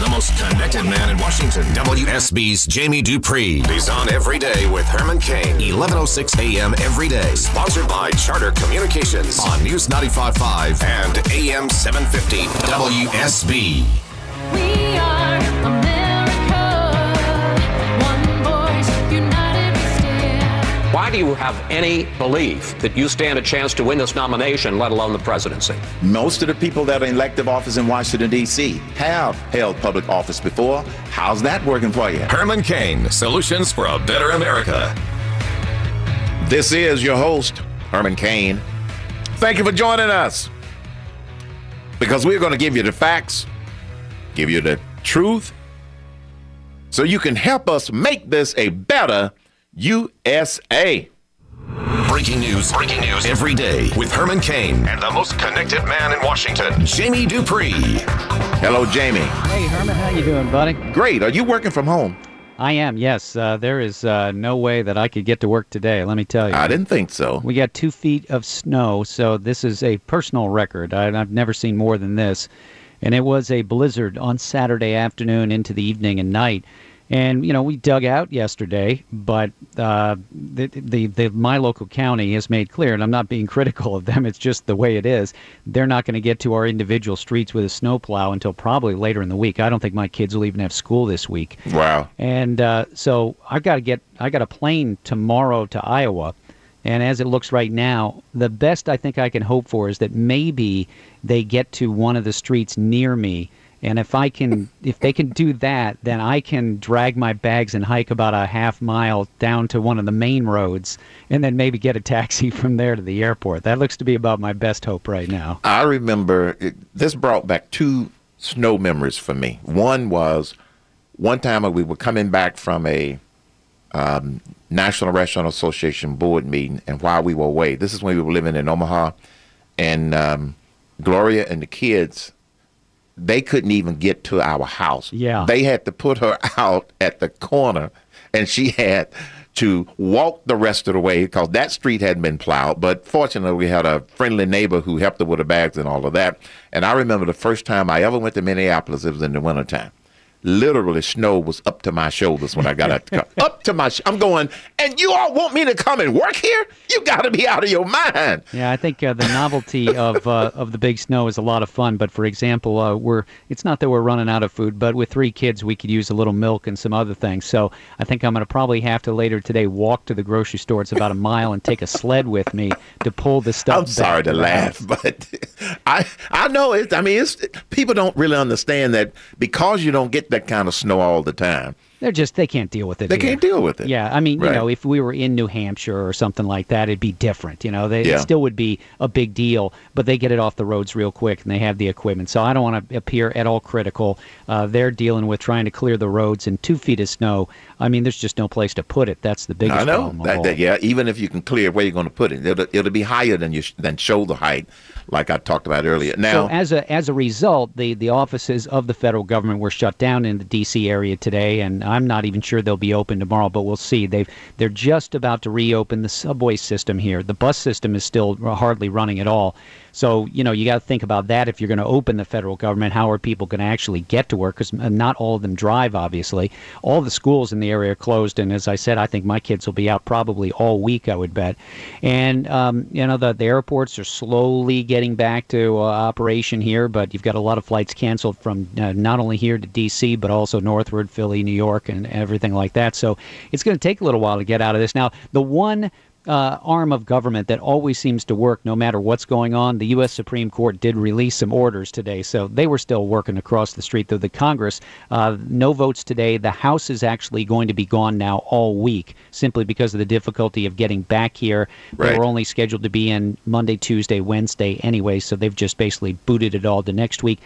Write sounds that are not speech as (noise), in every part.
the most connected man in Washington. WSB's Jamie Dupree. He's on every day with Herman Cain. 1106 a.m. every day. Sponsored by Charter Communications on News 95.5 and AM 750. WSB. We are. Why do you have any belief that you stand a chance to win this nomination, let alone the presidency? Most of the people that are in elective office in Washington, D.C. have held public office before. How's that working for you? Herman Cain. Solutions for a better America. This is your host, Herman Cain. Thank you for joining us. Because we're going to give you the facts, give you the truth, so you can help us make this a better USA. Breaking news. Breaking news every day with Herman Cain and the most connected man in Washington, Jamie Dupree. Hello, Jamie. Hey Herman, how you doing, buddy? Great. Are you working from home? I am. Yes. Uh, there is uh, no way that I could get to work today. Let me tell you. I didn't think so. We got two feet of snow, so this is a personal record. I, I've never seen more than this, and it was a blizzard on Saturday afternoon into the evening and night. And you know, we dug out yesterday, but uh, the, the the my local county has made clear, and I'm not being (laughs) critical of them. It's just the way it is. They're not going to get to our individual streets with a snowplow until probably later in the week. I don't think my kids will even have school this week. Wow. And uh, so I've got to get I got a plane tomorrow to Iowa. And as it looks right now, the best I think I can hope for is that maybe they get to one of the streets near me. And if I can, (laughs) if they can do that, then I can drag my bags and hike about a half mile down to one of the main roads, and then maybe get a taxi (laughs) from there to the airport. That looks to be about my best hope right now. I remember it, this brought back two snow memories for me. One was one time we were coming back from a um, National Restaurant Association board meeting, and while we were away, this is when we were living in Omaha, and um, Gloria and the kids, they couldn't even get to our house. Yeah. they had to put her (laughs) out at the corner, and she had to walk the rest of the way because that street hadn't been plowed. But fortunately, we had a friendly neighbor who helped her with the bags and all of that. And I remember the first time I ever went to Minneapolis, it was in the wintertime. Literally, snow was up to my shoulders when I got out the car. up to my, sh- I'm going, and you all want me to come and work here? You got to be out of your mind. Yeah, I think uh, the novelty (laughs) of uh, of the big snow is a lot of fun. But for example, uh, we're it's not that we're running out of food, but with three kids, we could use a little milk and some other things. So I think I'm going to probably have to later today walk to the grocery store. It's about a mile, and take a sled with me to pull the stuff. I'm sorry to laugh, (laughs) but I I know it. I mean, it's people don't really understand that because you don't get that kind of snow all the time, They're just they can't deal with it. they here. can't deal with it. Yeah, I mean, you know, if we were in New Hampshire or something like that, it'd be different. You know, they, Yeah. it still would be a big deal, but they get it off the roads real quick and they have the equipment. So I don't want to appear at all critical. Uh, they're dealing with trying to clear the roads and two feet of snow. I mean, there's just no place to put it. That's the biggest I know that, that- yeah. Even if you can clear where you're going to put it, it'll, it'll be higher than you sh- than shoulder height, like I talked about earlier. Now, So as a as a result, the the offices of the federal government were shut down in the D.C. area today, and I'm not even sure they'll be open tomorrow. But we'll see. They've they're just about to reopen the subway system here. The bus system is still hardly running at all. So you know you got to think about that if you're going to open the federal government. How are people going to actually get to work? Because uh, not all of them drive, obviously. All the schools in the area closed, and as I said, I think my kids will be out probably all week. I would bet. And um, you know the the airports are slowly getting back to uh, operation here, but you've got a lot of flights canceled from uh, not only here to D.C. but also northward, Philly, New York, and everything like that. So it's going to take a little while to get out of this. Now the one uh, arm of government that always seems to work no matter what's going on. The U.S. Supreme Court did release some orders today, so they were still working across the street. Though the Congress, uh, no votes today. The House is actually going to be gone now all week, simply because of the difficulty of getting back here. They Right. were only scheduled to be in Monday, Tuesday, Wednesday anyway, so they've just basically booted it all to next week.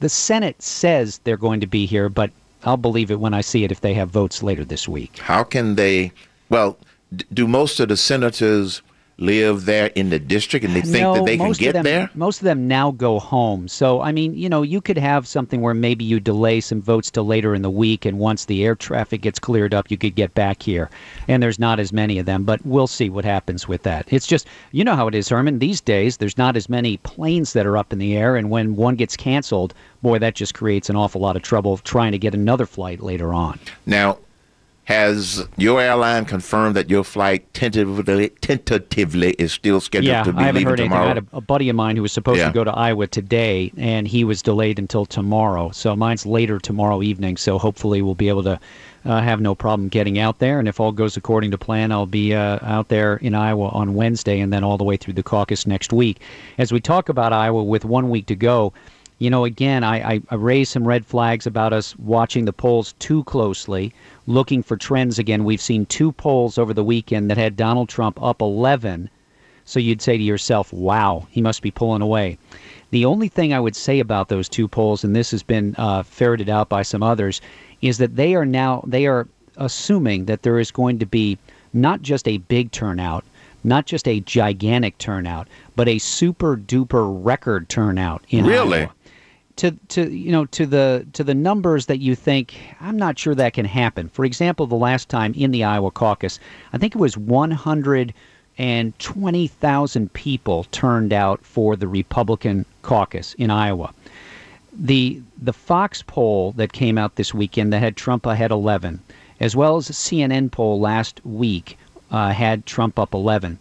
The Senate says they're going to be here, but I'll believe it when I see it if they have votes later this week. how can they? Well, d- do most of the senators live there in the district and they think no, that they can get them, there? Most of them now go home. So, I mean, you know, you could have something where maybe you delay some votes till later in the week, and once the air traffic gets cleared up, you could get back here. And there's not as many of them, but we'll see what happens with that. It's just, you know how it is, Herman. These days, there's not as many planes that are up in the air, and when one gets canceled, boy, that just creates an awful lot of trouble trying to get another flight later on. Now, has your airline confirmed that your flight tentatively tentatively is still scheduled yeah, to be I haven't leaving heard anything. I had a, a buddy of mine who was supposed Yeah. to go to Iowa today, and he was delayed until tomorrow. So mine's later tomorrow evening. So hopefully we'll be able to uh, have no problem getting out there. And if all goes according to plan, I'll be uh, out there in Iowa on Wednesday, and then all the way through the caucus next week. As we talk about Iowa, with one week to go. You know, again, I, I, I raised some red flags about us watching the polls too closely, looking for trends again. We've seen two polls over the weekend that had Donald Trump up 11 so you'd say to yourself, wow, he must be pulling away. The only thing I would say about those two polls, and this has been uh, ferreted out by some others, is that they are now they are assuming that there is going to be not just a big turnout, not just a gigantic turnout, but a super duper record turnout in Really? Iowa to to you know to the to the numbers that you think I'm not sure that can happen. For example, the last time in the Iowa caucus, I think it was 120,000 people turned out for the Republican caucus in Iowa. The the Fox poll that came out this weekend that had Trump ahead 11, as well as a CNN poll last week uh, had Trump up 11.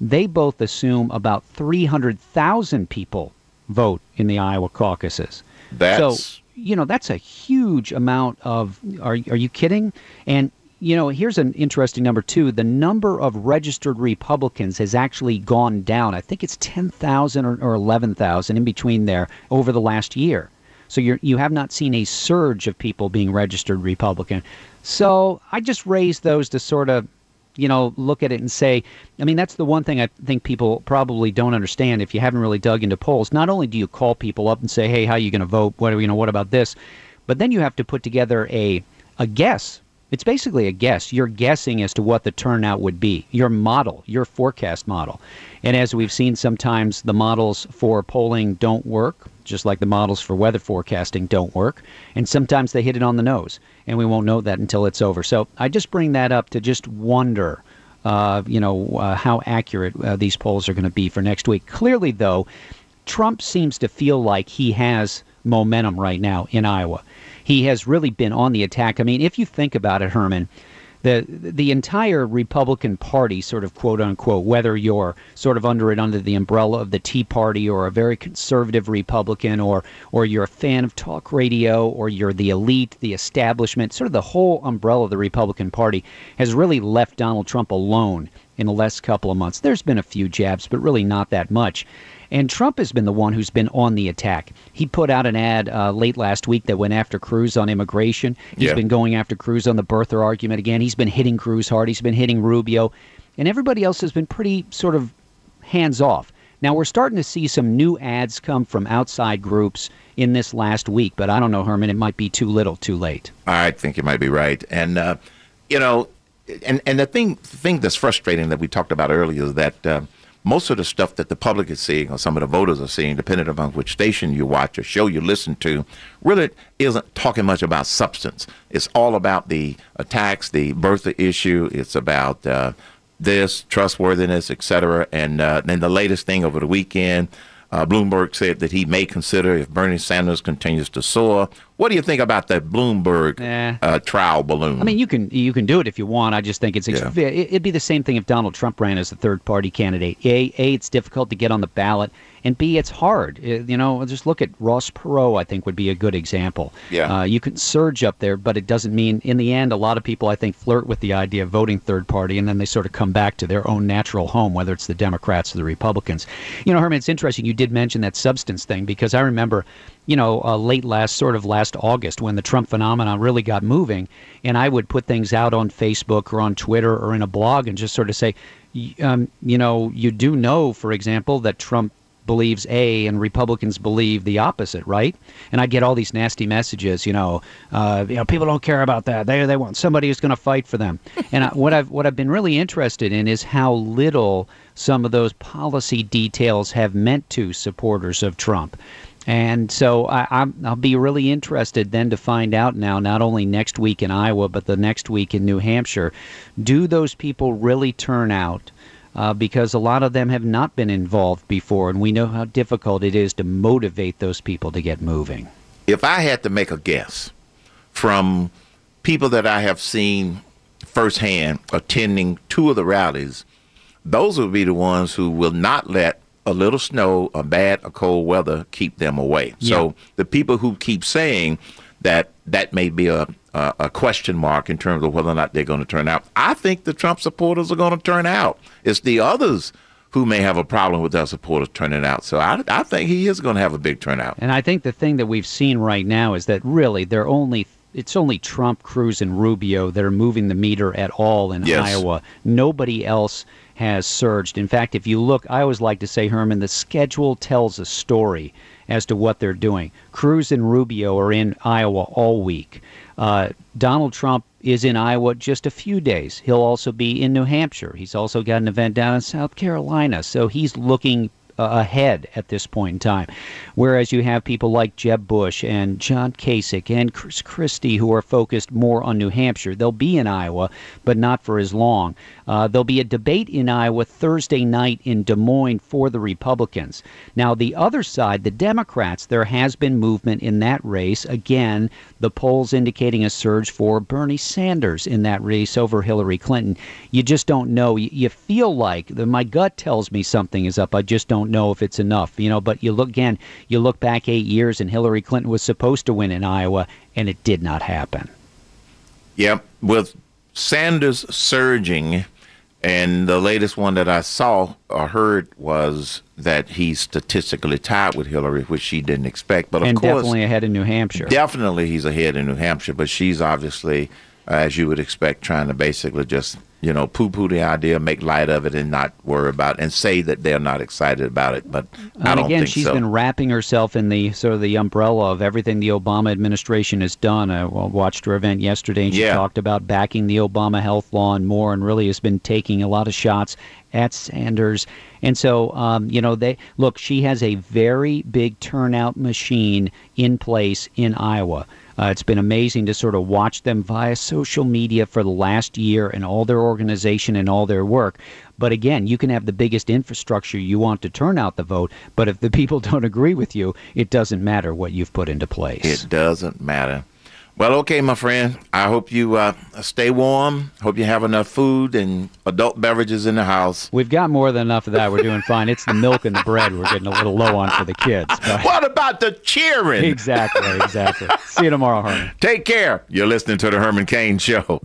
They both assume about 300,000 people vote in the Iowa caucuses. That's so you know that's a huge amount of. Are are you kidding? And you know here's an interesting number too. The number of registered Republicans has actually gone down. I think it's ten thousand or, or eleven thousand in between there over the last year. So you you have not seen a surge of people being registered Republican. So I just raised those to sort of you know, look at it and say, I mean, that's the one thing I think people probably don't understand if you haven't really dug into polls. Not only do you call people up and say, "Hey, how are you going to vote? What you know, what about this?" But then you have to put together a a guess. It's basically a guess. You're guessing as to what the turnout would be. Your model, your forecast model. And as we've seen sometimes the models for polling don't work, just like the models for weather forecasting don't work, and sometimes they hit it on the nose, and we won't know that until it's over. So I just bring that up to just wonder, uh, you know, uh, how accurate uh, these polls are going to be for next week. Clearly, though, Trump seems to feel like he has momentum right now in Iowa. He has really been on the attack. I mean, if you think about it, Herman, the the entire Republican Party, sort of quote unquote, whether you're sort of under it under the umbrella of the Tea Party or a very conservative Republican, or or you're a fan of talk radio, or you're the elite, the establishment, sort of the whole umbrella of the Republican Party has really left Donald Trump alone in the last couple of months. There's been a few jabs, but really not that much. And Trump has been the one who's been on the attack. He put out an ad uh, late last week that went after Cruz on immigration. He's Yeah. been going after Cruz on the birther argument again. He's been hitting Cruz hard. He's been hitting Rubio. And everybody else has been pretty sort of hands off. Now we're starting to see some new ads come from outside groups in this last week, but I don't know, Herman. It might be too little, too late. I think you might be right. And uh, you know, and and the thing thing that's frustrating that we talked about earlier is that uh, most of the stuff that the public is seeing or some of the voters are seeing, depending upon which station you watch or show you listen to, really isn't talking much about substance. It's all about the attacks, the birther issue. It's about uh, this trustworthiness, et cetera. And uh, then the latest thing over the weekend. Uh, Bloomberg said that he may consider if Bernie Sanders continues to soar. What do you think about that Bloomberg Eh. uh, trial balloon? I mean, you can you can do it if you want. I just think it's Yeah. it- it'd be the same thing if Donald Trump ran as a third party candidate. A, a it's difficult to get on the ballot, and B, it's hard. Uh, You know, just look at Ross Perot. I think would be a good example. Yeah. uh, you can surge up there, but it doesn't mean in the end. A lot of people, I think, flirt with the idea of voting third party, and then they sort of come back to their own natural home, whether it's the Democrats or the Republicans. You know, Herman, it's interesting. You did mention that substance thing because I remember you know, uh, late last, sort of last August, when the Trump phenomenon really got moving, and I would put things out on Facebook or on Twitter or in a blog and just sort of say, y- um, you know, you do know, for example, that Trump believes A and Republicans believe the opposite, right? And I get all these nasty messages, you know, uh, you know, people don't care about that. They they want somebody who's going to fight for them. (laughs) and I, what I've what I've been really interested in is how little some of those policy details have meant to supporters of Trump. And so I, I'm, I'll be really interested then to find out now, not only next week in Iowa, but the next week in New Hampshire, do those people really turn out? Uh, because a lot of them have not been involved before, and we know how difficult it is to motivate those people to get moving. If I had to make a guess from people that I have seen firsthand attending two of the rallies, those would be the ones who will not let a little snow, a bad or cold weather keep them away. So the people who keep saying that that may be a, a a question mark in terms of whether or not they're going to turn out. I think the Trump supporters are going to turn out. It's the others who may have a problem with their supporters turning out. So I, I think he is going to have a big turnout. And I think the thing that we've seen right now is that really they're only it's only Trump, Cruz, and Rubio that are moving the meter at all in Yes. Iowa. Nobody else has surged. In fact, if you look, I always like to say, Herman, the schedule tells a story as to what they're doing. Cruz and Rubio are in Iowa all week. Uh, Donald Trump is in Iowa just a few days. He'll also be in New Hampshire. He's also got an event down in South Carolina. So he's looking uh, ahead at this point in time. Whereas you have people like Jeb Bush and John Kasich and Chris Christie who are focused more on New Hampshire. They'll be in Iowa, but not for as long. Uh, there'll be a debate in Iowa Thursday night in Des Moines for the Republicans. Now, the other side, the Democrats, there has been movement in that race. Again, the polls indicating a surge for Bernie Sanders in that race over Hillary Clinton. You just don't know. You, feel like the, my gut tells me something is up. I just don't know if it's enough, you know. But you look again, you look back eight years, and Hillary Clinton was supposed to win in Iowa, and it did not happen. Yep, with Sanders surging, and the latest one that I saw or heard was that he's statistically tied with Hillary, which she didn't expect. But of and course, definitely ahead in New Hampshire. definitely he's ahead in New Hampshire. But she's obviously, uh, as you would expect, trying to basically just you know poo-poo the idea, make light of it, and not worry about it, and say that they're not excited about it. But I and don't again, think she's so. been wrapping herself in the sort of the umbrella of everything the Obama administration has done. I watched her event yesterday, and she Yeah. talked about backing the Obama health law and more, and really has been taking a lot of shots at Sanders. And so, um, you know, they look. She has a very big turnout machine in place in Iowa. Uh, it's been amazing to sort of watch them via social media for the last year and all their organization and all their work. But again, you can have the biggest infrastructure you want to turn out the vote, but if the (laughs) people don't agree with you, it doesn't matter what you've put into place. It doesn't matter. Well, okay, my friend. I hope you uh, stay warm. Hope you have enough food and adult beverages in the house. We've got more than enough of that. We're doing fine. It's the milk and the bread we're getting a little low on for the kids. But (laughs) What about the cheering? exactly, exactly. See you tomorrow, Herman. Take care. You're listening to the Herman Cain Show.